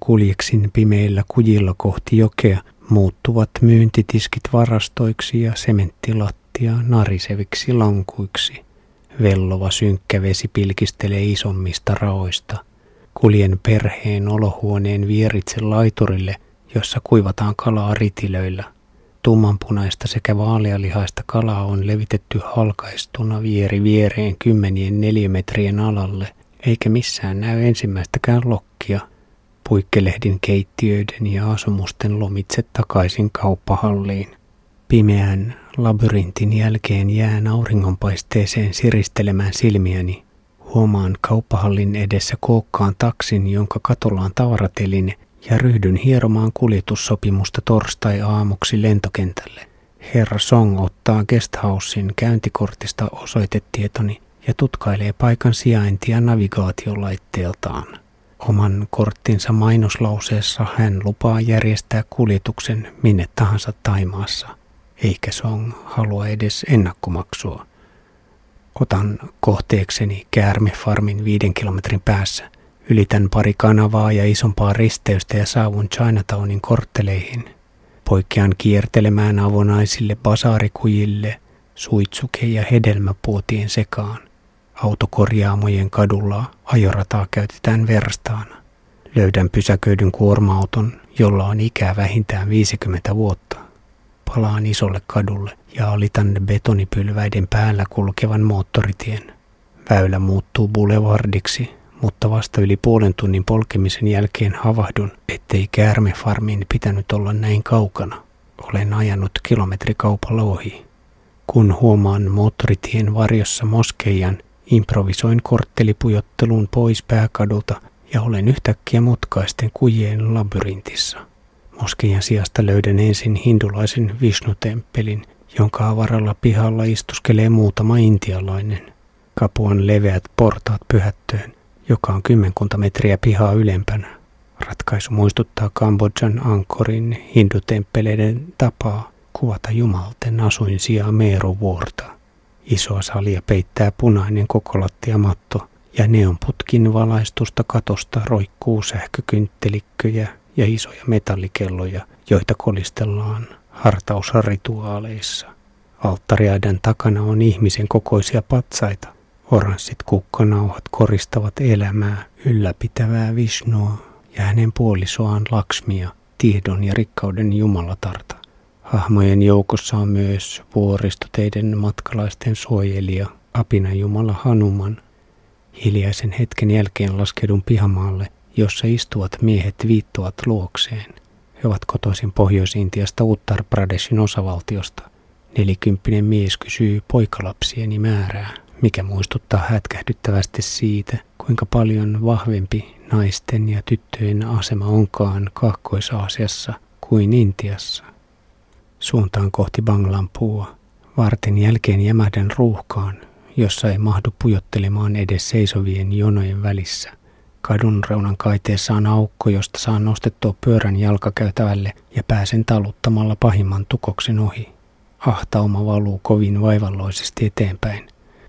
kuljeksin pimeillä kujilla kohti jokea, muuttuvat myyntitiskit varastoiksi ja sementtilattia nariseviksi lankuiksi. Vellova synkkä vesi pilkistelee isommista raoista. Kuljen perheen olohuoneen vieritse laiturille, jossa kuivataan kalaa ritilöillä. Tummanpunaista sekä vaalealihaista kalaa on levitetty halkaistuna vieri viereen kymmenien neliömetrien alalle, eikä missään näy ensimmäistäkään lokkia. Puikkelehdin keittiöiden ja asumusten lomitse takaisin kauppahalliin. Pimeän labyrintin jälkeen jään auringonpaisteeseen siristelemään silmiäni. Huomaan kauppahallin edessä kookkaan taksin, jonka katolla on ja ryhdyn hieromaan kuljetussopimusta torstai-aamuksi lentokentälle. Herra Song ottaa guesthousein käyntikortista osoitetietoni ja tutkailee paikan sijaintia navigaatiolaitteeltaan. Oman korttinsa mainoslauseessa hän lupaa järjestää kuljetuksen minne tahansa Taimaassa, eikä Song halua edes ennakkomaksua. Otan kohteekseni käärmefarmin viiden kilometrin päässä. Ylitän pari kanavaa ja isompaa risteystä ja saavun Chinatownin kortteleihin. Poikkean kiertelemään avonaisille basaarikujille, suitsuke- ja hedelmäpuotien sekaan. Autokorjaamojen kadulla ajorataa käytetään verstaana. Löydän pysäköidyn kuorma-auton, jolla on ikää vähintään 50 vuotta. Palaan isolle kadulle ja alitan betonipylväiden päällä kulkevan moottoritien. Väylä muuttuu boulevardiksi mutta vasta yli puolen tunnin polkemisen jälkeen havahdun, ettei käärmefarmin pitänyt olla näin kaukana. Olen ajanut kilometrikaupalla ohi. Kun huomaan moottoritien varjossa moskeijan, improvisoin korttelipujotteluun pois pääkadulta ja olen yhtäkkiä mutkaisten kujien labyrintissa. Moskeijan sijasta löydän ensin hindulaisen Vishnu-temppelin, jonka avaralla pihalla istuskelee muutama intialainen. Kapuan leveät portaat pyhättöön joka on kymmenkunta metriä pihaa ylempänä. Ratkaisu muistuttaa Kambodjan Ankorin hindutemppeleiden tapaa kuvata jumalten asuin sijaan Meeruvuorta. Isoa salia peittää punainen kokolattiamatto ja neonputkin valaistusta katosta roikkuu sähkökynttelikköjä ja isoja metallikelloja, joita kolistellaan hartausrituaaleissa. Alttariaidan takana on ihmisen kokoisia patsaita, Oranssit kukkanauhat koristavat elämää, ylläpitävää Visnua ja hänen puolisoaan Laksmia, tiedon ja rikkauden jumalatarta. Hahmojen joukossa on myös vuoristoteiden matkalaisten suojelija, apina jumala Hanuman. Hiljaisen hetken jälkeen laskedun pihamaalle, jossa istuvat miehet viittoat luokseen. He ovat kotoisin Pohjois-Intiasta Uttar Pradeshin osavaltiosta. Nelikymppinen mies kysyy poikalapsieni määrää mikä muistuttaa hätkähdyttävästi siitä, kuinka paljon vahvempi naisten ja tyttöjen asema onkaan Kaakkois-Aasiassa kuin Intiassa. Suuntaan kohti Banglampua. Vartin jälkeen jämähdän ruuhkaan, jossa ei mahdu pujottelemaan edes seisovien jonojen välissä. Kadun reunan kaiteessa on aukko, josta saan nostettua pyörän jalkakäytävälle ja pääsen taluttamalla pahimman tukoksen ohi. Ahtauma valuu kovin vaivalloisesti eteenpäin.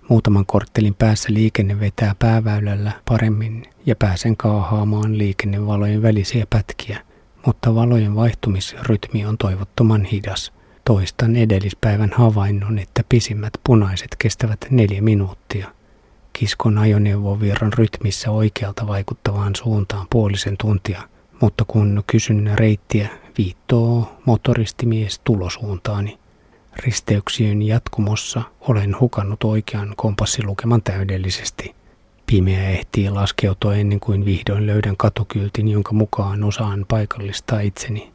Muutaman korttelin päässä liikenne vetää pääväylällä paremmin ja pääsen kaahaamaan liikennevalojen välisiä pätkiä, mutta valojen vaihtumisrytmi on toivottoman hidas. Toistan edellispäivän havainnon, että pisimmät punaiset kestävät neljä minuuttia. Kiskon ajoneuvovirran rytmissä oikealta vaikuttavaan suuntaan puolisen tuntia, mutta kun kysyn reittiä, viittoo motoristimies tulosuuntaani. Risteyksien jatkumossa olen hukannut oikean kompassilukeman täydellisesti. Pimeä ehtii laskeutua ennen kuin vihdoin löydän katukyltin, jonka mukaan osaan paikallistaa itseni.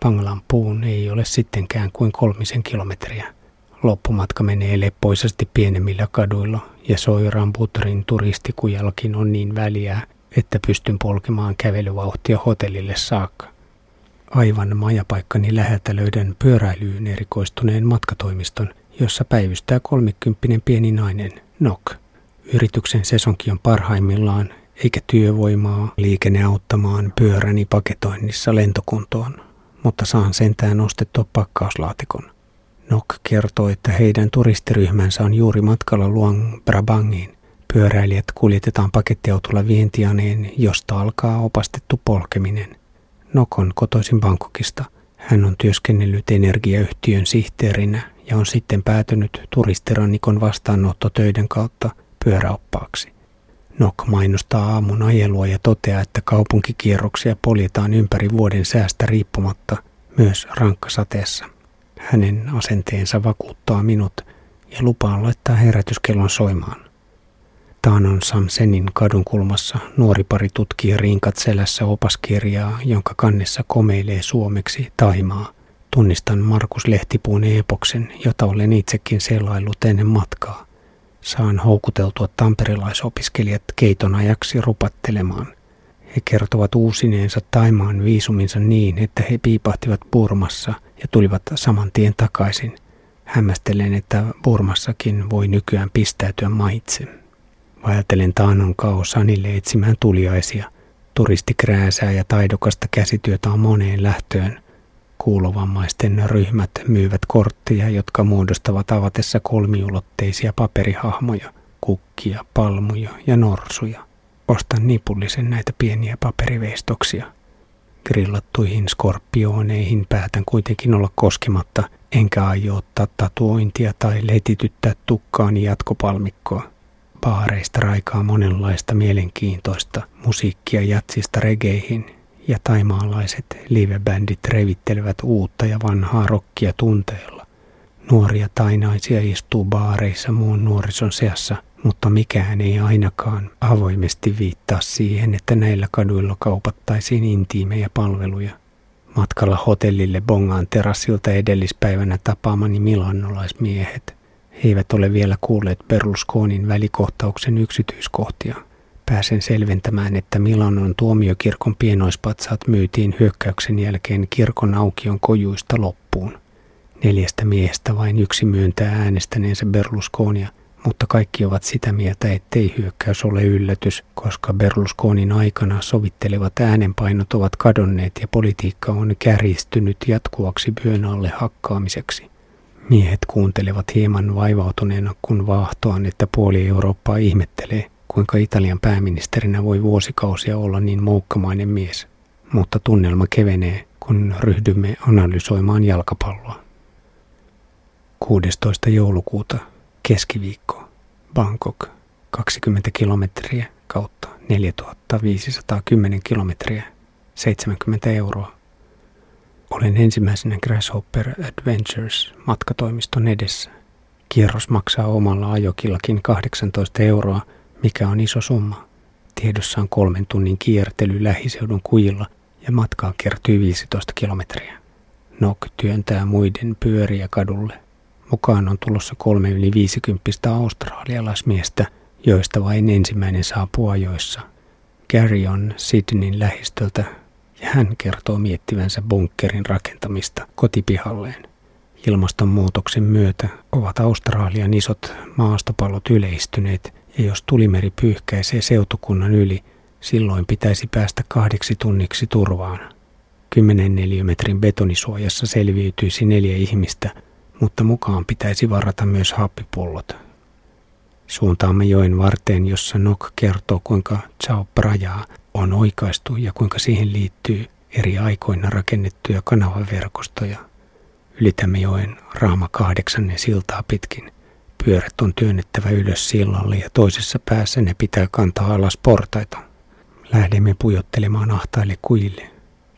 Panglan puun ei ole sittenkään kuin kolmisen kilometriä. Loppumatka menee leppoisasti pienemmillä kaduilla ja Soirambuterin turistikujalkin on niin väliä, että pystyn polkemaan kävelyvauhtia hotellille saakka. Aivan majapaikkani läheltä löydän pyöräilyyn erikoistuneen matkatoimiston, jossa päivystää kolmikymppinen pieni nainen, Nok. Yrityksen sesonki on parhaimmillaan, eikä työvoimaa liikenne auttamaan pyöräni paketoinnissa lentokuntoon, mutta saan sentään nostettua pakkauslaatikon. Nok kertoo, että heidän turistiryhmänsä on juuri matkalla Luang Brabangiin. Pyöräilijät kuljetetaan pakettiautolla vientianeen, josta alkaa opastettu polkeminen. Nokon kotoisin Bangkokista. Hän on työskennellyt energiayhtiön sihteerinä ja on sitten päätynyt turistirannikon vastaanottotöiden kautta pyöräoppaaksi. Nok mainostaa aamun ajelua ja toteaa, että kaupunkikierroksia poljetaan ympäri vuoden säästä riippumatta myös rankkasateessa. Hänen asenteensa vakuuttaa minut ja lupaa laittaa herätyskellon soimaan. Taanon Samsenin kadunkulmassa nuori pari tutkii rinkat selässä opaskirjaa, jonka kannessa komeilee suomeksi Taimaa. Tunnistan Markus Lehtipuun epoksen, jota olen itsekin selaillut ennen matkaa. Saan houkuteltua tamperilaisopiskelijat keiton ajaksi rupattelemaan. He kertovat uusineensa Taimaan viisuminsa niin, että he piipahtivat Burmassa ja tulivat saman tien takaisin. Hämmästelen, että Burmassakin voi nykyään pistäytyä maitse. Vaeltelen Taanon kao Sanille etsimään tuliaisia. Turistikrääsää ja taidokasta käsityötä on moneen lähtöön – Kuulovammaisten ryhmät myyvät kortteja, jotka muodostavat avatessa kolmiulotteisia paperihahmoja, kukkia, palmuja ja norsuja. Ostan nipullisen näitä pieniä paperiveistoksia. Grillattuihin skorpioneihin päätän kuitenkin olla koskematta, enkä aio ottaa tatuointia tai letityttää tukkaani jatkopalmikkoa. Baareista raikaa monenlaista mielenkiintoista musiikkia jatsista regeihin ja taimaalaiset livebändit revittelevät uutta ja vanhaa rokkia tunteella. Nuoria tainaisia istuu baareissa muun nuorison seassa, mutta mikään ei ainakaan avoimesti viittaa siihen, että näillä kaduilla kaupattaisiin intiimejä palveluja. Matkalla hotellille Bongaan terassilta edellispäivänä tapaamani milannolaismiehet. He eivät ole vielä kuulleet Berlusconin välikohtauksen yksityiskohtia – pääsen selventämään, että Milanon tuomiokirkon pienoispatsaat myytiin hyökkäyksen jälkeen kirkon aukion kojuista loppuun. Neljästä miehestä vain yksi myöntää äänestäneensä Berlusconia, mutta kaikki ovat sitä mieltä, ettei hyökkäys ole yllätys, koska Berlusconin aikana sovittelevat äänenpainot ovat kadonneet ja politiikka on kärjistynyt jatkuvaksi vyön alle hakkaamiseksi. Miehet kuuntelevat hieman vaivautuneena, kun vaahtoan, että puoli Eurooppaa ihmettelee – kuinka Italian pääministerinä voi vuosikausia olla niin moukkamainen mies. Mutta tunnelma kevenee, kun ryhdymme analysoimaan jalkapalloa. 16. joulukuuta, keskiviikko, Bangkok, 20 kilometriä kautta 4510 kilometriä, 70 euroa. Olen ensimmäisenä Grasshopper Adventures matkatoimiston edessä. Kierros maksaa omalla ajokillakin 18 euroa – mikä on iso summa. Tiedossa on kolmen tunnin kiertely lähiseudun kujilla ja matkaa kertyy 15 kilometriä. Nok työntää muiden pyöriä kadulle. Mukaan on tulossa kolme yli 50 australialaismiestä, joista vain ensimmäinen saapuu ajoissa. Gary on Sydneyn lähistöltä ja hän kertoo miettivänsä bunkkerin rakentamista kotipihalleen. Ilmastonmuutoksen myötä ovat Australian isot maastopallot yleistyneet ja jos tulimeri pyyhkäisee seutukunnan yli, silloin pitäisi päästä kahdeksi tunniksi turvaan. Kymmenen neliömetrin betonisuojassa selviytyisi neljä ihmistä, mutta mukaan pitäisi varata myös happipullot. Suuntaamme joen varteen, jossa Nok kertoo, kuinka Chao Prajaa on oikaistu ja kuinka siihen liittyy eri aikoina rakennettuja kanavaverkostoja. Ylitämme joen Raama kahdeksannen siltaa pitkin – Pyörät on työnnettävä ylös sillalle ja toisessa päässä ne pitää kantaa alas portaita. Lähdemme pujottelemaan ahtaille kujille.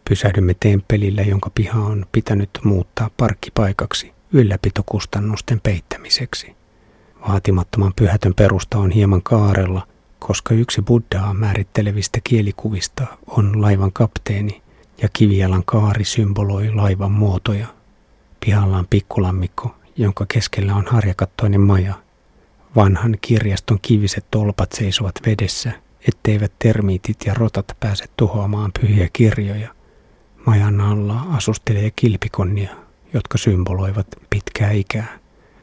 Pysähdymme temppelillä, jonka piha on pitänyt muuttaa parkkipaikaksi ylläpitokustannusten peittämiseksi. Vaatimattoman pyhätön perusta on hieman kaarella, koska yksi buddhaa määrittelevistä kielikuvista on laivan kapteeni ja kivijalan kaari symboloi laivan muotoja. Pihalla on pikkulammikko, jonka keskellä on harjakattoinen maja. Vanhan kirjaston kiviset tolpat seisovat vedessä, etteivät termiitit ja rotat pääse tuhoamaan pyhiä kirjoja. Majan alla asustelee kilpikonnia, jotka symboloivat pitkää ikää.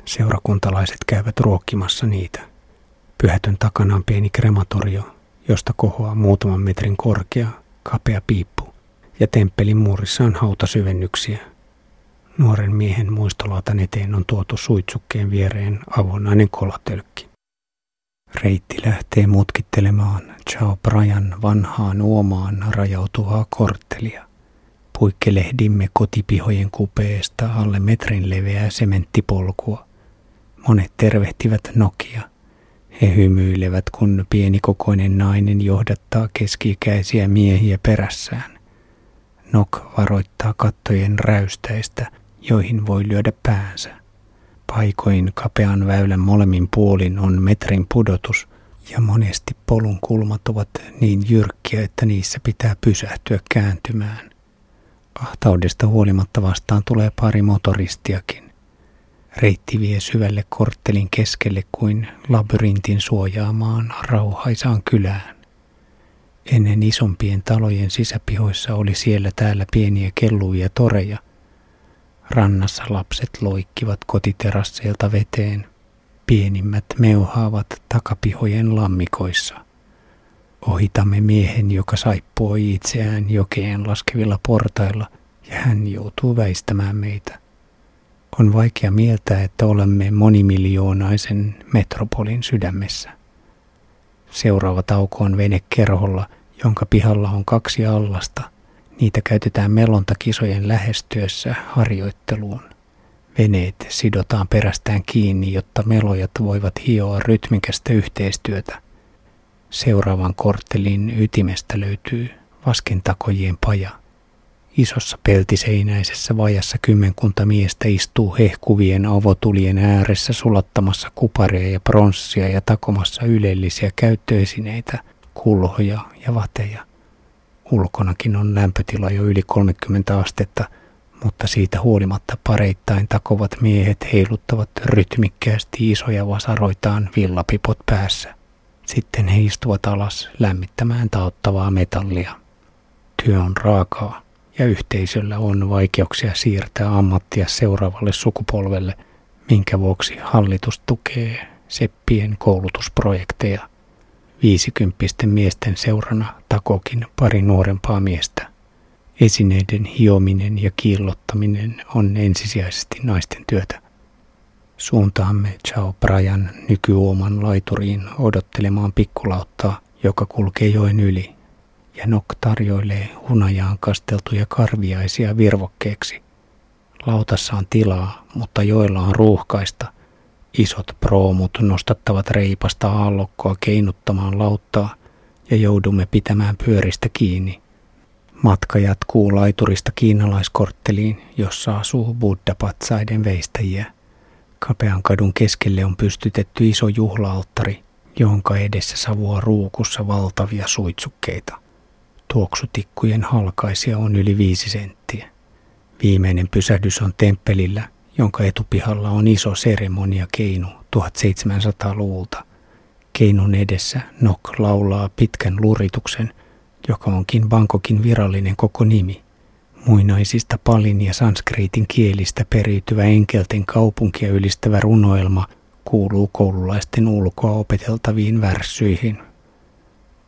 Seurakuntalaiset käyvät ruokkimassa niitä. Pyhätön takana on pieni krematorio, josta kohoaa muutaman metrin korkea, kapea piippu, ja temppelin muurissa on hautasyvennyksiä, Nuoren miehen muistolaatan eteen on tuotu suitsukkeen viereen avonainen kolatölkki. Reitti lähtee mutkittelemaan Chao Brian vanhaan uomaan rajautuvaa korttelia. Puikkelehdimme kotipihojen kupeesta alle metrin leveää sementtipolkua. Monet tervehtivät Nokia. He hymyilevät, kun pienikokoinen nainen johdattaa keskikäisiä miehiä perässään. Nok varoittaa kattojen räystäistä, joihin voi lyödä päänsä. Paikoin kapean väylän molemmin puolin on metrin pudotus ja monesti polun kulmat ovat niin jyrkkiä, että niissä pitää pysähtyä kääntymään. Ahtaudesta huolimatta vastaan tulee pari motoristiakin. Reitti vie syvälle korttelin keskelle kuin labyrintin suojaamaan rauhaisaan kylään. Ennen isompien talojen sisäpihoissa oli siellä täällä pieniä kelluvia toreja – Rannassa lapset loikkivat kotiterasseilta veteen. Pienimmät meuhaavat takapihojen lammikoissa. Ohitamme miehen, joka saippuoi itseään jokeen laskevilla portailla, ja hän joutuu väistämään meitä. On vaikea mieltää, että olemme monimilioonaisen metropolin sydämessä. Seuraava tauko on vene kerholla, jonka pihalla on kaksi allasta – Niitä käytetään melontakisojen lähestyessä harjoitteluun. Veneet sidotaan perästään kiinni, jotta melojat voivat hioa rytmikästä yhteistyötä. Seuraavan korttelin ytimestä löytyy vaskentakojien paja. Isossa peltiseinäisessä vajassa kymmenkunta miestä istuu hehkuvien avotulien ääressä sulattamassa kuparia ja pronssia ja takomassa ylellisiä käyttöesineitä, kulhoja ja vateja. Ulkonakin on lämpötila jo yli 30 astetta, mutta siitä huolimatta pareittain takovat miehet heiluttavat rytmikkäästi isoja vasaroitaan villapipot päässä. Sitten he istuvat alas lämmittämään taottavaa metallia. Työ on raakaa ja yhteisöllä on vaikeuksia siirtää ammattia seuraavalle sukupolvelle, minkä vuoksi hallitus tukee seppien koulutusprojekteja. Viisikymppisten miesten seurana takokin pari nuorempaa miestä. Esineiden hiominen ja kiillottaminen on ensisijaisesti naisten työtä. Suuntaamme Chao Brian nykyuoman laituriin odottelemaan pikkulauttaa, joka kulkee joen yli, ja Nok tarjoilee hunajaan kasteltuja karviaisia virvokkeeksi. Lautassa on tilaa, mutta joilla on ruuhkaista – Isot proomut nostattavat reipasta aallokkoa keinuttamaan lauttaa ja joudumme pitämään pyöristä kiinni. Matka jatkuu laiturista kiinalaiskortteliin, jossa asuu buddha-patsaiden veistäjiä. Kapean kadun keskelle on pystytetty iso juhlaalttari, jonka edessä savua ruukussa valtavia suitsukkeita. Tuoksutikkujen halkaisia on yli viisi senttiä. Viimeinen pysähdys on temppelillä – jonka etupihalla on iso seremoniakeinu 1700-luvulta. Keinun edessä Nok laulaa pitkän lurituksen, joka onkin Bangkokin virallinen koko nimi. Muinaisista palin ja sanskriitin kielistä periytyvä enkelten kaupunkia ylistävä runoelma kuuluu koululaisten ulkoa opeteltaviin värssyihin.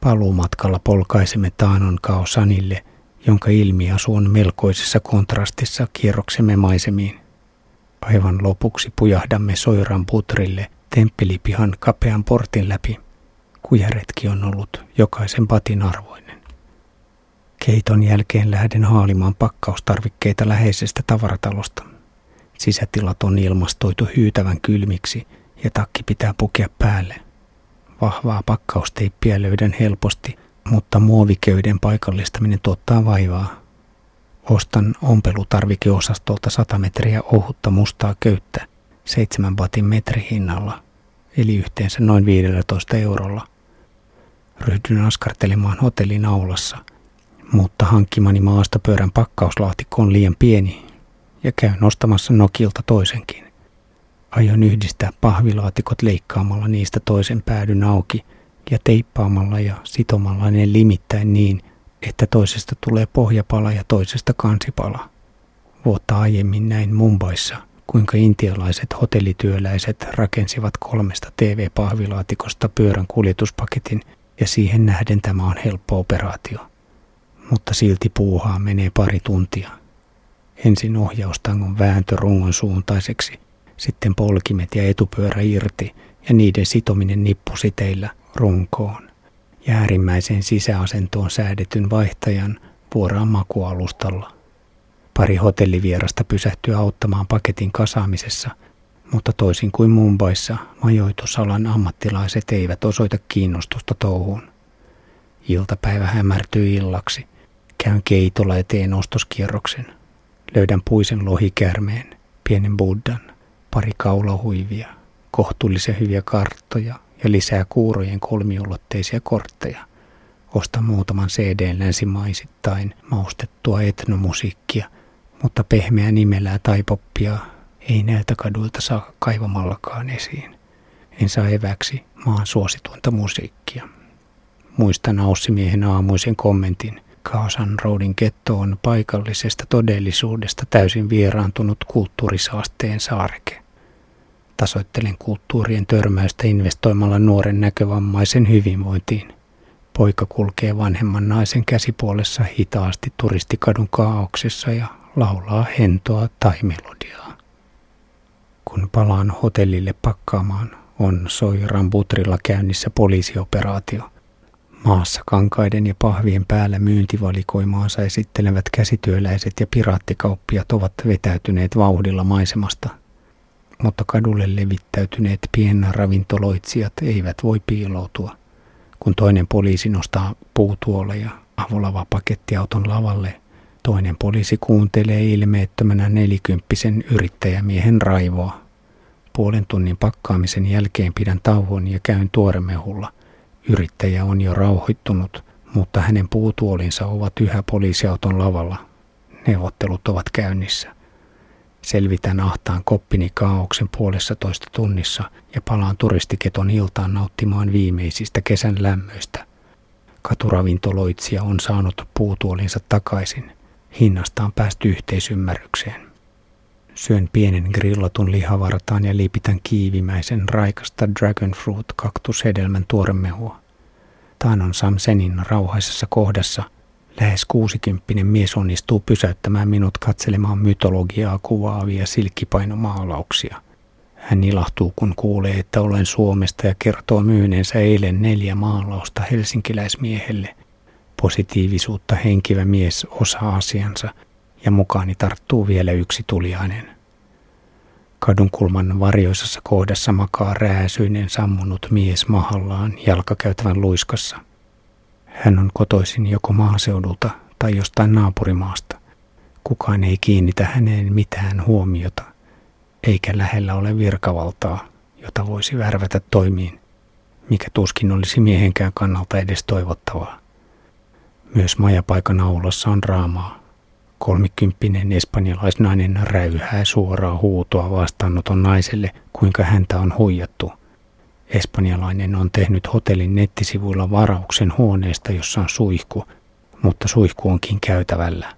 Paluumatkalla polkaisemme Taanon kaosanille, jonka ilmiasu on melkoisessa kontrastissa kierroksemme maisemiin. Aivan lopuksi pujahdamme Soiran putrille temppelipihan kapean portin läpi. Kujaretki on ollut jokaisen patin arvoinen. Keiton jälkeen lähden haalimaan pakkaustarvikkeita läheisestä tavaratalosta. Sisätilat on ilmastoitu hyytävän kylmiksi ja takki pitää pukea päälle. Vahvaa pakkausteippiä löydän helposti, mutta muoviköyden paikallistaminen tuottaa vaivaa. Ostan ompelutarvikeosastolta 100 metriä ohutta mustaa köyttä 7 batin metrihinnalla, eli yhteensä noin 15 eurolla. Ryhdyn askartelemaan hotellin aulassa, mutta hankkimani maastopöydän pakkauslaatikko on liian pieni ja käyn ostamassa Nokilta toisenkin. Aion yhdistää pahvilaatikot leikkaamalla niistä toisen päädyn auki ja teippaamalla ja sitomalla ne limittäin niin, että toisesta tulee pohjapala ja toisesta kansipala. Vuotta aiemmin näin Mumbaissa, kuinka intialaiset hotellityöläiset rakensivat kolmesta TV-pahvilaatikosta pyörän kuljetuspaketin ja siihen nähden tämä on helppo operaatio. Mutta silti puuhaa menee pari tuntia. Ensin ohjaustangon vääntö rungon suuntaiseksi, Sitten polkimet ja etupyörä irti ja niiden sitominen nippusiteillä runkoon ja äärimmäiseen sisäasentoon säädetyn vaihtajan vuoraan makualustalla. Pari hotellivierasta pysähtyi auttamaan paketin kasaamisessa, mutta toisin kuin Mumbaissa, majoitusalan ammattilaiset eivät osoita kiinnostusta touhuun. Iltapäivä hämärtyi illaksi. Käyn keitolla ja teen ostoskierroksen. Löydän puisen lohikärmeen, pienen buddhan, pari kaulahuivia, kohtuullisen hyviä karttoja ja lisää kuurojen kolmiulotteisia kortteja. Ostan muutaman CD länsimaisittain maustettua etnomusiikkia, mutta pehmeä nimelää tai poppia ei näiltä kaduilta saa kaivamallakaan esiin. En saa eväksi maan suosituinta musiikkia. Muistan Aussimiehen aamuisen kommentin. Kaasan Roadin ketto on paikallisesta todellisuudesta täysin vieraantunut kulttuurisaasteen saareke. Tasoittelen kulttuurien törmäystä investoimalla nuoren näkövammaisen hyvinvointiin. Poika kulkee vanhemman naisen käsipuolessa hitaasti turistikadun kaauksessa ja laulaa hentoa tai melodiaa. Kun palaan hotellille pakkaamaan, on Soiran Butrilla käynnissä poliisioperaatio. Maassa kankaiden ja pahvien päällä myyntivalikoimaansa esittelevät käsityöläiset ja piraattikauppiat ovat vetäytyneet vauhdilla maisemasta. Mutta kadulle levittäytyneet pienravintoloitsijat eivät voi piiloutua. Kun toinen poliisi nostaa puutuoleja avulava pakettiauton lavalle, toinen poliisi kuuntelee ilmeettömänä nelikymppisen yrittäjämiehen raivoa. Puolen tunnin pakkaamisen jälkeen pidän tauon ja käyn tuoremehulla – Yrittäjä on jo rauhoittunut, mutta hänen puutuolinsa ovat yhä poliisiauton lavalla. Neuvottelut ovat käynnissä. Selvitän ahtaan koppini kaauksen puolessa toista tunnissa ja palaan turistiketon iltaan nauttimaan viimeisistä kesän lämmöistä. Katuravintoloitsija on saanut puutuolinsa takaisin. Hinnasta on päästy yhteisymmärrykseen. Syön pienen grillatun lihavartaan ja liipitän kiivimäisen raikasta dragonfruit kaktushedelmän tuoremehua. Taanon Samsenin rauhaisessa kohdassa lähes kuusikymppinen mies onnistuu pysäyttämään minut katselemaan mytologiaa kuvaavia silkkipainomaalauksia. Hän ilahtuu, kun kuulee, että olen Suomesta ja kertoo myyneensä eilen neljä maalausta helsinkiläismiehelle. Positiivisuutta henkivä mies osaa asiansa – ja mukaani tarttuu vielä yksi tuliainen. Kadunkulman varjoisessa kohdassa makaa rääsyinen sammunut mies mahallaan jalkakäytävän luiskassa. Hän on kotoisin joko maaseudulta tai jostain naapurimaasta. Kukaan ei kiinnitä häneen mitään huomiota, eikä lähellä ole virkavaltaa, jota voisi värvätä toimiin, mikä tuskin olisi miehenkään kannalta edes toivottavaa. Myös majapaikan aulassa on raamaa, Kolmikymppinen espanjalaisnainen räyhää suoraa huutoa vastaanoton naiselle, kuinka häntä on huijattu. Espanjalainen on tehnyt hotellin nettisivuilla varauksen huoneesta, jossa on suihku, mutta suihku onkin käytävällä.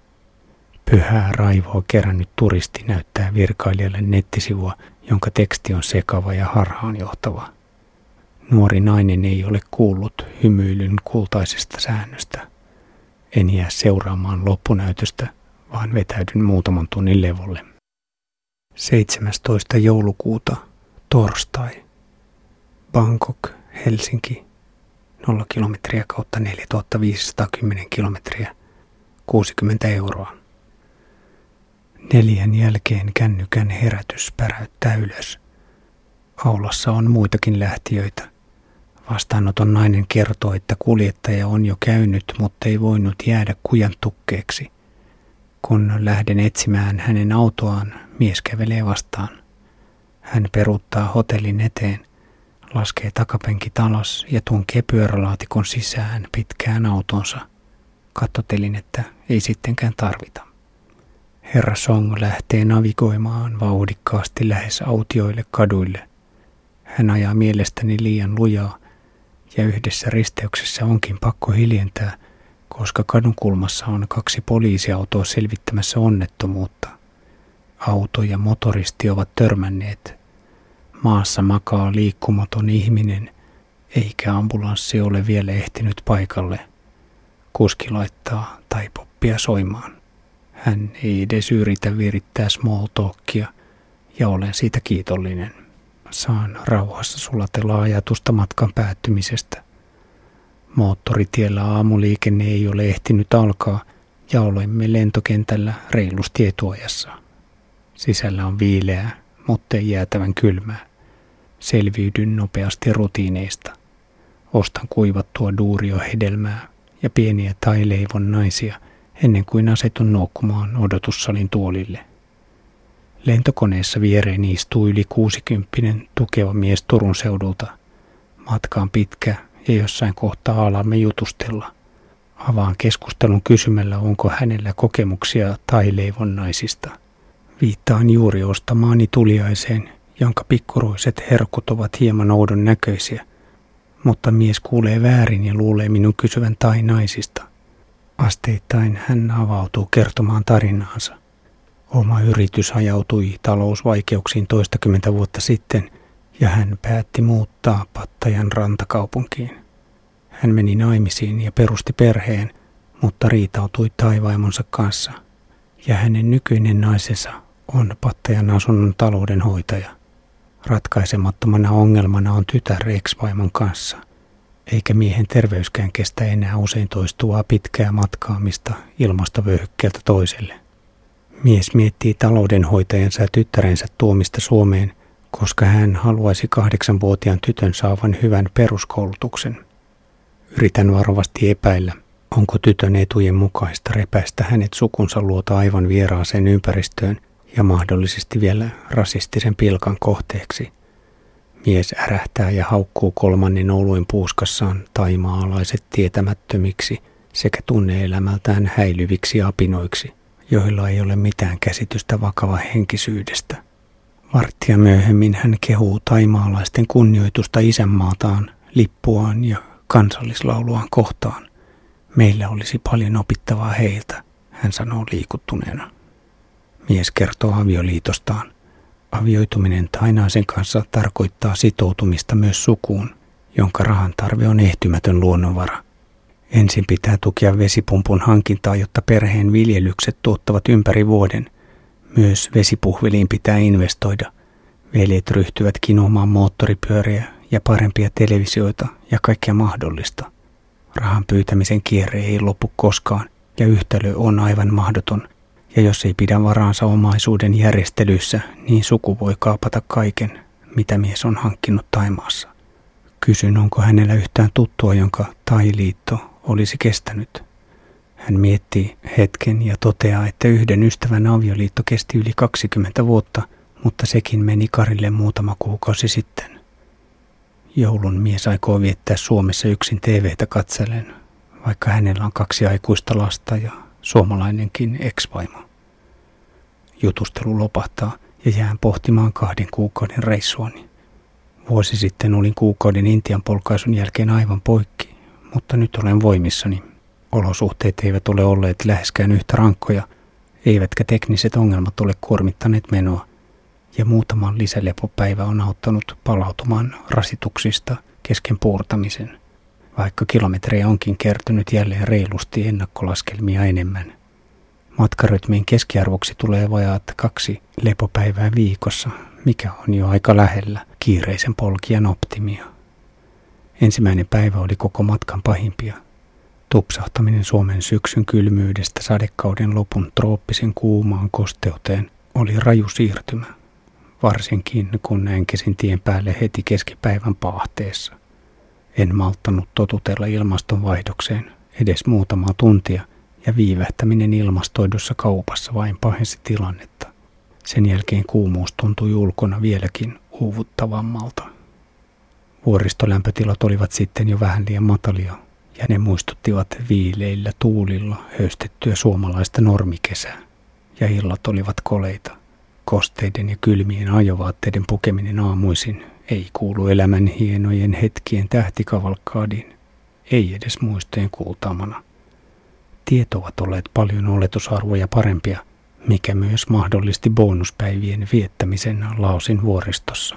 Pyhää raivoa kerännyt turisti näyttää virkailijalle nettisivua, jonka teksti on sekava ja harhaanjohtava. Nuori nainen ei ole kuullut hymyilyn kultaisesta säännöstä. En jää seuraamaan loppunäytöstä, vaan vetäydyn muutaman tunnin levolle. 17. joulukuuta, torstai. Bangkok, Helsinki, 0 kilometriä kautta 4510 kilometriä, 60 euroa. Neljän jälkeen kännykän herätys päräyttää ylös. Aulassa on muitakin lähtiöitä. Vastaanoton nainen kertoo, että kuljettaja on jo käynyt, mutta ei voinut jäädä kujan tukkeeksi. Kun lähden etsimään hänen autoaan, mies kävelee vastaan. Hän peruuttaa hotellin eteen, laskee takapenkit alas ja tunkee pyörälaatikon sisään pitkään autonsa. Kattotelin, että ei sittenkään tarvita. Herra Song lähtee navigoimaan vauhdikkaasti lähes autioille kaduille. Hän ajaa mielestäni liian lujaa ja yhdessä risteyksessä onkin pakko hiljentää – koska kadunkulmassa on kaksi poliisiautoa selvittämässä onnettomuutta. Auto ja motoristi ovat törmänneet. Maassa makaa liikkumaton ihminen, eikä ambulanssi ole vielä ehtinyt paikalle. Kuski laittaa tai poppia soimaan. Hän ei edes yritä virittää small talkia ja olen siitä kiitollinen. Saan rauhassa sulatella ajatusta matkan päättymisestä. Moottoritiellä aamuliikenne ei ole ehtinyt alkaa ja olemme lentokentällä reilusti etuajassa. Sisällä on viileää, mutta ei jäätävän kylmää. Selviydyn nopeasti rutiineista. Ostan kuivattua duuriohedelmää ja pieniä taileivon naisia ennen kuin asetun nukkumaan odotussalin tuolille. Lentokoneessa viereen istuu yli kuusikymppinen tukeva mies Turun seudulta. Matka on pitkä ja jossain kohtaa alamme jutustella. Avaan keskustelun kysymällä, onko hänellä kokemuksia tai leivonnaisista. Viittaan juuri ostamaani tuliaiseen, jonka pikkuruiset herkut ovat hieman oudon näköisiä, mutta mies kuulee väärin ja luulee minun kysyvän tai naisista. Asteittain hän avautuu kertomaan tarinaansa. Oma yritys ajautui talousvaikeuksiin toistakymmentä vuotta sitten ja hän päätti muuttaa Pattajan rantakaupunkiin. Hän meni naimisiin ja perusti perheen, mutta riitautui taivaimonsa kanssa. Ja hänen nykyinen naisensa on Pattajan asunnon taloudenhoitaja. Ratkaisemattomana ongelmana on tytär ex-vaimon kanssa, eikä miehen terveyskään kestä enää usein toistuvaa pitkää matkaamista ilmastovöyhykkeeltä toiselle. Mies miettii taloudenhoitajansa ja tyttärensä tuomista Suomeen, koska hän haluaisi kahdeksanvuotiaan tytön saavan hyvän peruskoulutuksen. Yritän varovasti epäillä, onko tytön etujen mukaista repäistä hänet sukunsa luota aivan vieraaseen ympäristöön ja mahdollisesti vielä rasistisen pilkan kohteeksi. Mies ärähtää ja haukkuu kolmannen oluen puuskassaan taimaalaiset tietämättömiksi sekä tunneelämältään häilyviksi apinoiksi – joilla ei ole mitään käsitystä vakava henkisyydestä. Varttia myöhemmin hän kehuu taimaalaisten kunnioitusta isänmaataan, lippuaan ja kansallislauluaan kohtaan. Meillä olisi paljon opittavaa heiltä, hän sanoo liikuttuneena. Mies kertoo avioliitostaan. Avioituminen Tainaisen kanssa tarkoittaa sitoutumista myös sukuun, jonka rahan tarve on ehtymätön luonnonvara. Ensin pitää tukea vesipumpun hankintaa, jotta perheen viljelykset tuottavat ympäri vuoden. Myös vesipuhveliin pitää investoida. Veljet ryhtyvät kinomaan moottoripyöriä ja parempia televisioita ja kaikkea mahdollista. Rahan pyytämisen kierre ei lopu koskaan ja yhtälö on aivan mahdoton. Ja jos ei pidä varaansa omaisuuden järjestelyissä, niin suku voi kaapata kaiken, mitä mies on hankkinut Taimaassa. Kysyn, onko hänellä yhtään tuttua, jonka tailiitto olisi kestänyt. Hän miettii hetken ja toteaa, että yhden ystävän avioliitto kesti yli 20 vuotta, mutta sekin meni Karille muutama kuukausi sitten. Joulun mies aikoo viettää Suomessa yksin TVtä katsellen, vaikka hänellä on kaksi aikuista lasta ja suomalainenkin ex-vaimo. Jutustelu lopahtaa ja jään pohtimaan kahden kuukauden reissuani. Vuosi sitten olin kuukauden Intian polkaisun jälkeen aivan poikki mutta nyt olen voimissani. Olosuhteet eivät ole olleet läheskään yhtä rankkoja, eivätkä tekniset ongelmat ole kuormittaneet menoa, ja muutaman lisälepopäivä on auttanut palautumaan rasituksista kesken puurtamisen, vaikka kilometrejä onkin kertynyt jälleen reilusti ennakkolaskelmia enemmän. Matkarytmin keskiarvoksi tulee vajaat kaksi lepopäivää viikossa, mikä on jo aika lähellä kiireisen polkijan optimia. Ensimmäinen päivä oli koko matkan pahimpia. Tupsahtaminen Suomen syksyn kylmyydestä sadekauden lopun trooppisen kuumaan kosteuteen oli raju siirtymä, varsinkin kun näinkesin tien päälle heti keskipäivän paahteessa. En malttanut totutella ilmastonvaihdokseen edes muutamaa tuntia ja viivähtäminen ilmastoidussa kaupassa vain pahensi tilannetta. Sen jälkeen kuumuus tuntui ulkona vieläkin uuvuttavammalta. Vuoristolämpötilat olivat sitten jo vähän liian matalia, ja ne muistuttivat viileillä tuulilla höystettyä suomalaista normikesää. Ja illat olivat koleita. Kosteiden ja kylmien ajovaatteiden pukeminen aamuisin ei kuulu elämän hienojen hetkien tähtikavalkaadiin, ei edes muistojen kuultamana. Tiet ovat olleet paljon oletusarvoja parempia, mikä myös mahdollisti bonuspäivien viettämisen Laosin vuoristossa.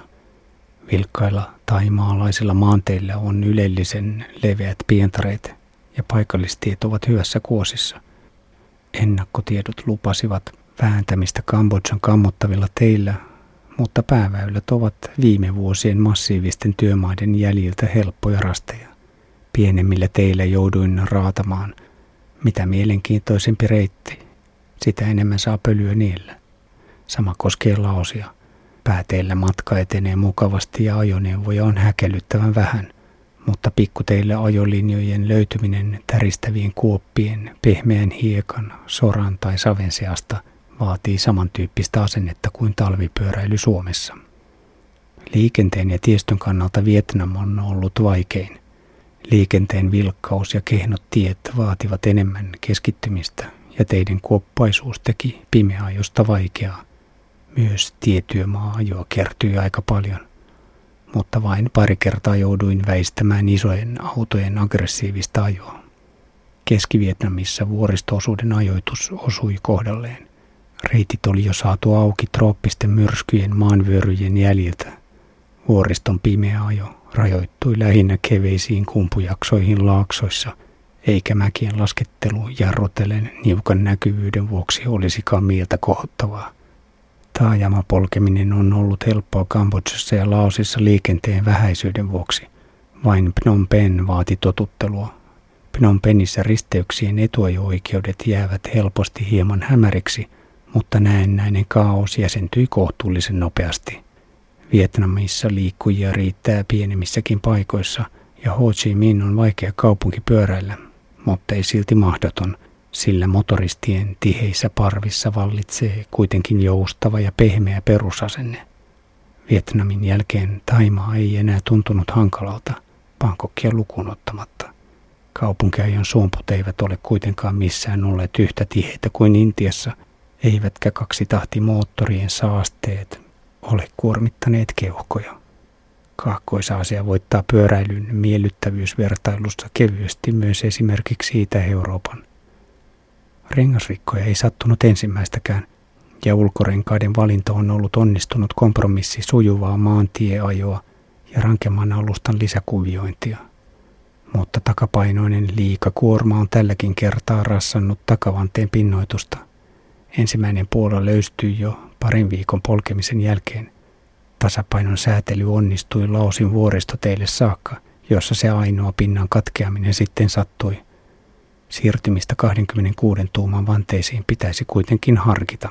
Vilkkailla tai maalaisilla maanteilla on ylellisen leveät pientareet ja paikallistiet ovat hyvässä kuosissa. Ennakkotiedot lupasivat vääntämistä Kambodjan kammottavilla teillä, mutta pääväylät ovat viime vuosien massiivisten työmaiden jäljiltä helppoja rasteja. Pienemmillä teillä jouduin raatamaan. Mitä mielenkiintoisempi reitti, sitä enemmän saa pölyä niillä. Sama koskee laosia. Pääteillä matka etenee mukavasti ja ajoneuvoja on häkellyttävän vähän, mutta pikkuteille ajolinjojen löytyminen täristävien kuoppien, pehmeän hiekan, soran tai saven seasta vaatii samantyyppistä asennetta kuin talvipyöräily Suomessa. Liikenteen ja tiestön kannalta Vietnam on ollut vaikein. Liikenteen vilkkaus ja kehnot tiet vaativat enemmän keskittymistä ja teiden kuoppaisuus teki pimeäajosta vaikeaa. Myös tietyömaa-ajoa kertyi aika paljon, mutta vain pari kertaa jouduin väistämään isojen autojen aggressiivista ajoa. Keski-Vietnamissa vuoristoosuuden ajoitus osui kohdalleen. Reitit oli jo saatu auki trooppisten myrskyjen maanvyöryjen jäljiltä. Vuoriston pimeä ajo rajoittui lähinnä keveisiin kumpujaksoihin laaksoissa, eikä mäkien laskettelu jarrutellen niukan näkyvyyden vuoksi olisikaan mieltä kohottavaa. Taajamapolkeminen on ollut helppoa Kambodžassa ja Laosissa liikenteen vähäisyyden vuoksi. Vain Phnom Penh vaati totuttelua. Phnom Penhissä risteyksien etuajo-oikeudet jäävät helposti hieman hämäriksi, mutta näennäinen kaos jäsentyi kohtuullisen nopeasti. Vietnamissa liikkujia riittää pienemmissäkin paikoissa ja Ho Chi Minh on vaikea kaupunki pyöräillä, mutta ei silti mahdoton – sillä motoristien tiheissä parvissa vallitsee kuitenkin joustava ja pehmeä perusasenne. Vietnamin jälkeen Taimaa ei enää tuntunut hankalalta, Bangkokia lukuun ottamatta. Kaupunkiajon sumput eivät ole kuitenkaan missään olleet yhtä tiheitä kuin Intiassa, eivätkä kaksi tahti moottorien saasteet ole kuormittaneet keuhkoja. Kaakkois-Aasia voittaa pyöräilyn miellyttävyysvertailussa kevyesti myös esimerkiksi Itä-Euroopan. Rengasrikkoja ei sattunut ensimmäistäkään, ja ulkorenkaiden valinta on ollut onnistunut kompromissi sujuvaa maantieajoa ja rankemman alustan lisäkuviointia. Mutta takapainoinen liikakuorma on tälläkin kertaa rassannut takavanteen pinnoitusta. Ensimmäinen puola löystyi jo parin viikon polkemisen jälkeen. Tasapainon säätely onnistui Laosin vuoristoteille saakka, jossa se ainoa pinnan katkeaminen sitten sattui – Siirtymistä 26 tuuman vanteisiin pitäisi kuitenkin harkita.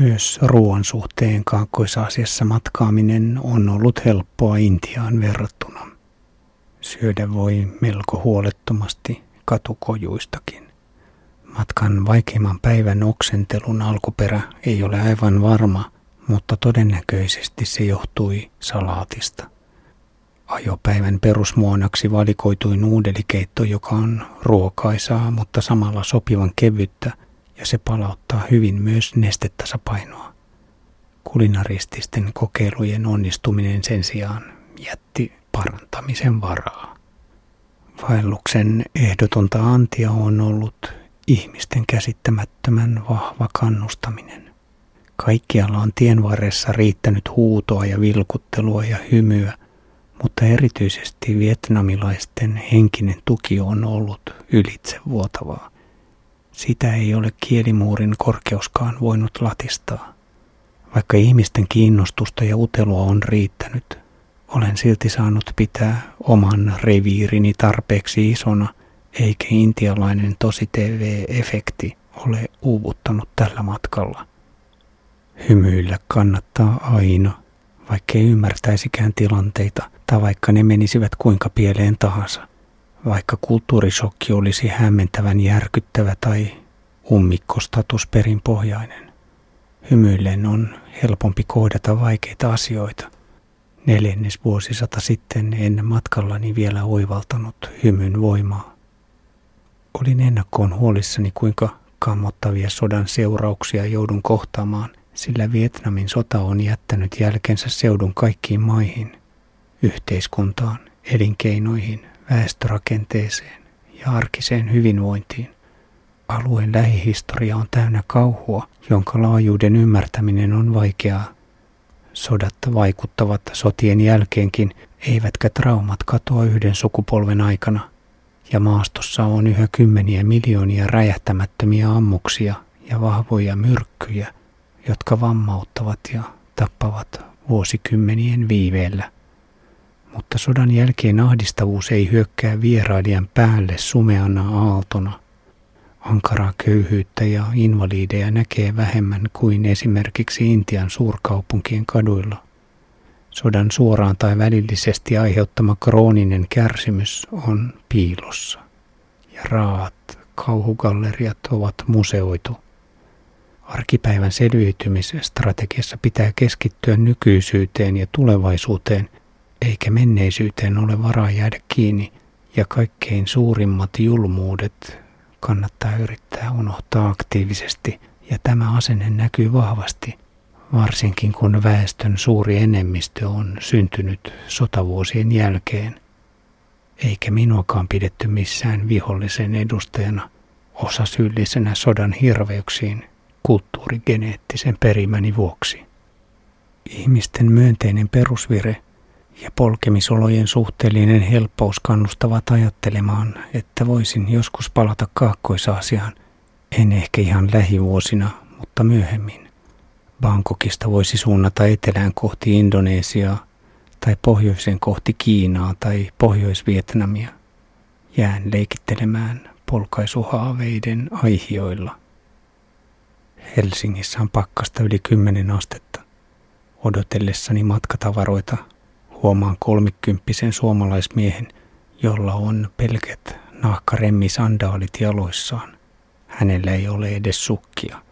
Myös ruoan suhteen Kaakkois-Aasiassa matkaaminen on ollut helppoa Intiaan verrattuna. Syödä voi melko huolettomasti katukojuistakin. Matkan vaikeimman päivän oksentelun alkuperä ei ole aivan varma, mutta todennäköisesti se johtui salaatista – Ajopäivän perusmuonaksi valikoitui nuudelikeitto, joka on ruokaisaa, mutta samalla sopivan kevyttä ja se palauttaa hyvin myös nestetasapainoa. Kulinarististen kokeilujen onnistuminen sen sijaan jätti parantamisen varaa. Vaelluksen ehdotonta antia on ollut ihmisten käsittämättömän vahva kannustaminen. Kaikkialla on tien varressa riittänyt huutoa ja vilkuttelua ja hymyä – mutta erityisesti vietnamilaisten henkinen tuki on ollut ylitsevuotavaa. Sitä ei ole kielimuurin korkeuskaan voinut latistaa. Vaikka ihmisten kiinnostusta ja utelua on riittänyt, olen silti saanut pitää oman reviirini tarpeeksi isona, eikä intialainen tosi TV-efekti ole uuvuttanut tällä matkalla. Hymyillä kannattaa aina – vaikkei ymmärtäisikään tilanteita tai vaikka ne menisivät kuinka pieleen tahansa. Vaikka kulttuurisokki olisi hämmentävän järkyttävä tai ummikkostatus perinpohjainen. Hymyillen on helpompi kohdata vaikeita asioita. Neljännes vuosisata sitten en matkallani vielä oivaltanut hymyn voimaa. Olin ennakkoon huolissani, kuinka kammottavia sodan seurauksia joudun kohtaamaan sillä Vietnamin sota on jättänyt jälkensä seudun kaikkiin maihin, yhteiskuntaan, elinkeinoihin, väestörakenteeseen ja arkiseen hyvinvointiin. Alueen lähihistoria on täynnä kauhua, jonka laajuuden ymmärtäminen on vaikeaa. Sodat vaikuttavat sotien jälkeenkin, eivätkä traumat katoa yhden sukupolven aikana, ja maastossa on yhä kymmeniä miljoonia räjähtämättömiä ammuksia ja vahvoja myrkkyjä, jotka vammauttavat ja tappavat vuosikymmenien viiveellä. Mutta sodan jälkeen ahdistavuus ei hyökkää vierailijan päälle sumeana aaltona. Ankaraa köyhyyttä ja invaliideja näkee vähemmän kuin esimerkiksi Intian suurkaupunkien kaduilla. Sodan suoraan tai välillisesti aiheuttama krooninen kärsimys on piilossa. Ja raat kauhugalleriat ovat museoitu. Arkipäivän selviytymisstrategiassa pitää keskittyä nykyisyyteen ja tulevaisuuteen, eikä menneisyyteen ole varaa jäädä kiinni, ja kaikkein suurimmat julmuudet kannattaa yrittää unohtaa aktiivisesti, ja tämä asenne näkyy vahvasti, varsinkin kun väestön suuri enemmistö on syntynyt sotavuosien jälkeen. Eikä minuakaan pidetty missään vihollisen edustajana, osa syyllisenä sodan hirveyksiin kulttuurigeneettisen perimäni vuoksi. Ihmisten myönteinen perusvire ja polkemisolojen suhteellinen helppous kannustavat ajattelemaan, että voisin joskus palata Kaakkois-Aasiaan, en ehkä ihan lähivuosina, mutta myöhemmin. Bangkokista voisi suunnata etelään kohti Indonesiaa tai pohjoisen kohti Kiinaa tai Pohjois-Vietnamia. Jään leikittelemään polkaisuhaaveiden aihioilla. Helsingissä on pakkasta yli 10 astetta. Odotellessani matkatavaroita huomaan kolmikymppisen suomalaismiehen, jolla on pelkät nahkaremmisandaalit jaloissaan. Hänellä ei ole edes sukkia.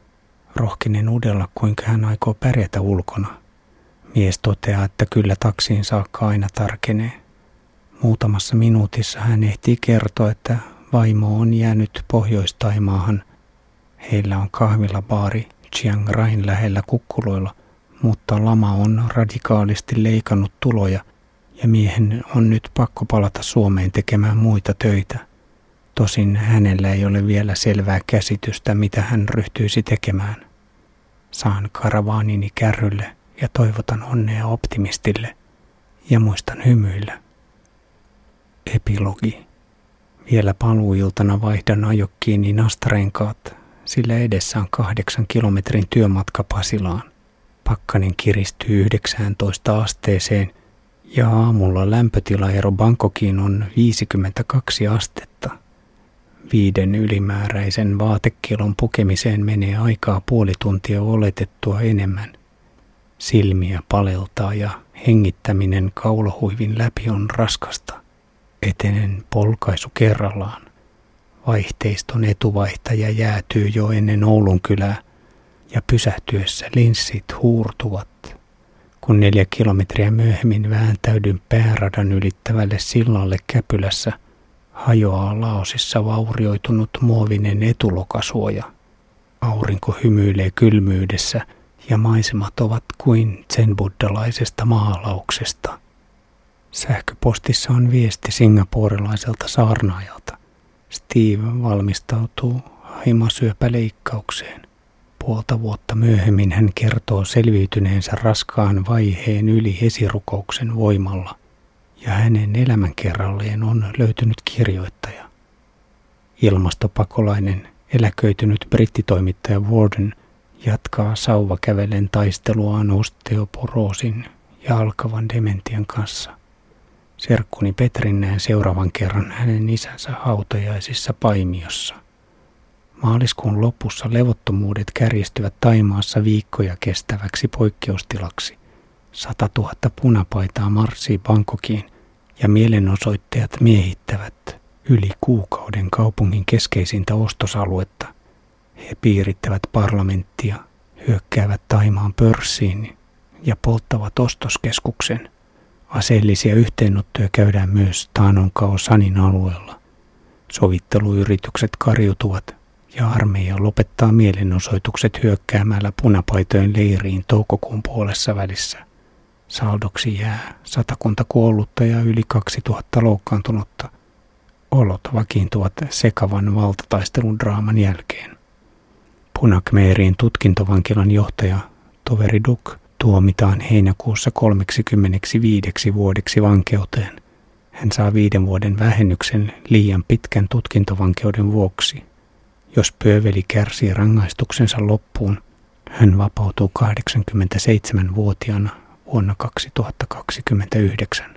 Rohkinen udella, kuinka hän aikoo pärjätä ulkona. Mies toteaa, että kyllä taksiin saakka aina tarkenee. Muutamassa minuutissa hän ehtii kertoa, että vaimo on jäänyt Pohjois-Taimaahan. Heillä on kahvilabaari Chiang Rain lähellä kukkuloilla, mutta lama on radikaalisti leikannut tuloja ja miehen on nyt pakko palata Suomeen tekemään muita töitä. Tosin hänellä ei ole vielä selvää käsitystä, mitä hän ryhtyisi tekemään. Saan karavaanini kärrylle ja toivotan onnea optimistille ja muistan hymyillä. Epilogi. Vielä paluuiltana vaihdan ajokkiini nastarenkaat, sillä edessä on kahdeksan kilometrin työmatka Pasilaan. Pakkanen kiristyy 19 asteeseen ja aamulla lämpötilaero Bangkokiin on 52 astetta. Viiden ylimääräisen vaatekilon pukemiseen menee aikaa puoli tuntia oletettua enemmän. Silmiä paleltaa ja hengittäminen kaulahuivin läpi on raskasta. Etenen polkaisu kerrallaan. Vaihteiston etuvaihtaja jäätyy jo ennen Oulun kylää ja pysähtyessä linssit huurtuvat. Kun neljä kilometriä myöhemmin vääntäydyn pääradan ylittävälle sillalle Käpylässä, hajoaa laosissa vaurioitunut muovinen etulokasuoja. Aurinko hymyilee kylmyydessä ja maisemat ovat kuin zen-buddalaisesta maalauksesta – Sähköpostissa on viesti singapurilaiselta saarnaajalta. Steve valmistautuu haimasyöpäleikkaukseen. Puolta vuotta myöhemmin hän kertoo selviytyneensä raskaan vaiheen yli esirukouksen voimalla, ja hänen elämänkerralleen on löytynyt kirjoittaja. Ilmastopakolainen, eläköitynyt brittitoimittaja Warden jatkaa sauvakävelen taisteluaan osteoporoosin ja alkavan dementian kanssa – Serkkuni Petrin näen seuraavan kerran hänen isänsä hautajaisissa Paimiossa. Maaliskuun lopussa levottomuudet kärjistyvät Taimaassa viikkoja kestäväksi poikkeustilaksi. Sata tuhatta punapaitaa marssii Bangkokiin ja mielenosoittajat miehittävät yli kuukauden kaupungin keskeisintä ostosaluetta. He piirittävät parlamenttia, hyökkäävät Taimaan pörssiin ja polttavat ostoskeskuksen – Aseellisia yhteenottoja käydään myös Taanonkao Sanin alueella. Sovitteluyritykset karjutuvat ja armeija lopettaa mielenosoitukset hyökkäämällä punapaitojen leiriin toukokuun puolessa välissä. Saldoksi jää satakunta kuollutta ja yli 2000 loukkaantunutta. Olot vakiintuvat sekavan valtataistelun draaman jälkeen. Punakmeeriin tutkintovankilan johtaja Toveri Duk tuomitaan heinäkuussa 35 vuodeksi vankeuteen. Hän saa viiden vuoden vähennyksen liian pitkän tutkintovankeuden vuoksi. Jos pyöveli kärsii rangaistuksensa loppuun, Hän vapautuu 87-vuotiaana vuonna 2029.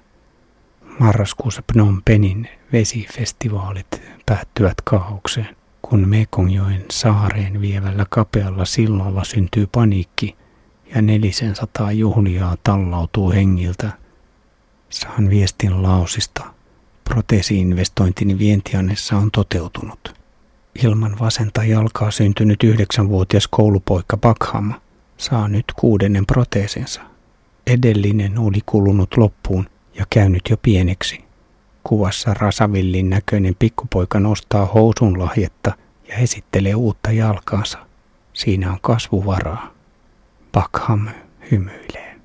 Marraskuussa Phnom Penin vesifestivaalit päättyvät kaaukseen, kun Mekongjoen saareen vievällä kapealla sillalla syntyy paniikki ja nelisen sataa juhliaa tallautuu hengiltä. Saan viestin Laosista. Proteesiinvestointini vientiannessa on toteutunut. Ilman vasenta jalkaa syntynyt yhdeksänvuotias koulupoika Bakham saa nyt kuudennen proteesinsa. Edellinen oli kulunut loppuun ja käynyt jo pieneksi. Kuvassa rasavillin näköinen pikkupoika nostaa housun lahjetta ja esittelee uutta jalkaansa. Siinä on kasvuvaraa. Bakham hymyilee.